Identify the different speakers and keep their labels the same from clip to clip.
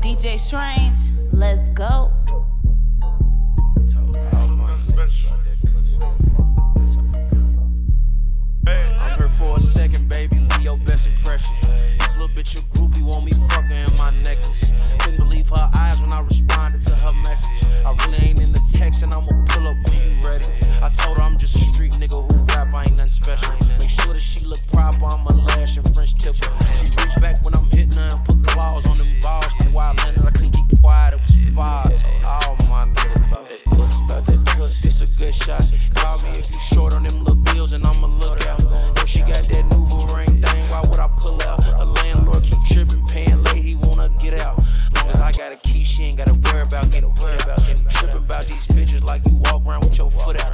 Speaker 1: DJ Strange. Let's go.
Speaker 2: I'm here for a second, baby. Leave your best impression. This little bitch a groupie want me fucking in my necklace. Couldn't believe her eyes when I responded to her message. I really ain't in the text and I'ma pull up when you ready. I told her Call me if you short on them little bills and I'ma look out. If she got that new ring thing, why would I pull out? A landlord keep tripping, paying late, he wanna get out. Long as I got a key, she ain't gotta worry about getting put getting Tripping about these bitches like you walk around with your foot out.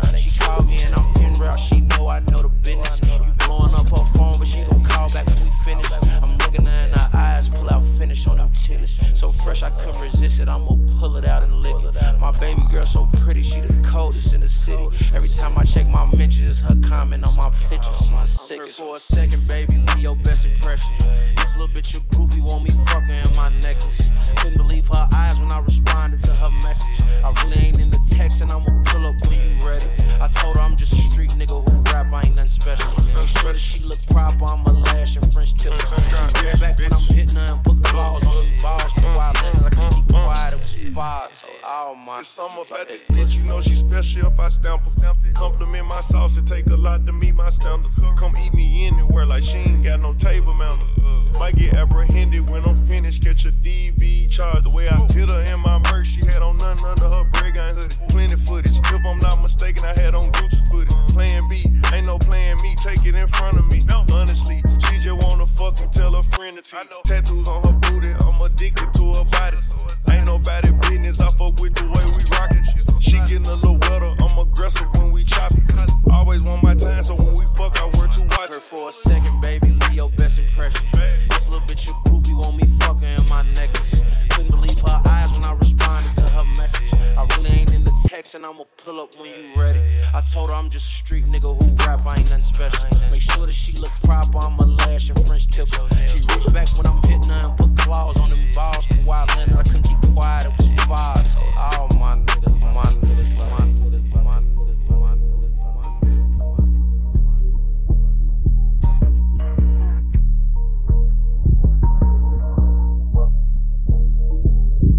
Speaker 2: I couldn't resist it, I'ma pull it out and lick it. My baby girl so pretty, she the coldest in the city. Every time I check my mentions, her comment on my pictures. My sickest for a second, baby, leave your best impression. This little bitch a groupie want me fucking in my necklace. All my
Speaker 3: It's something about that bitch, you know she special if I stamp her. Compliment my sauce, it take a lot to meet my standards. Come eat me anywhere like she ain't got no table manners. Might get apprehended when I'm finished, catch a DV charge. The way I hit her in my merch, she had on nothing under her break gun hoodie. Plenty footage, if I'm not mistaken, I had on Gucci footage. Plan B, ain't no plan me, take it in front of me. Honestly, she just wanna fuck and tell her friend to. Tattoos on her booty, I'm
Speaker 2: for a second, baby. Leave your best impression. This little bitch a groupie want me fucking in my necklace. Couldn't believe her eyes when I responded to her message. I really ain't in the text and I'ma pull up when you ready. I told her I'm just a street nigga who rap, I ain't nothing special. Make sure that she look proper, I'm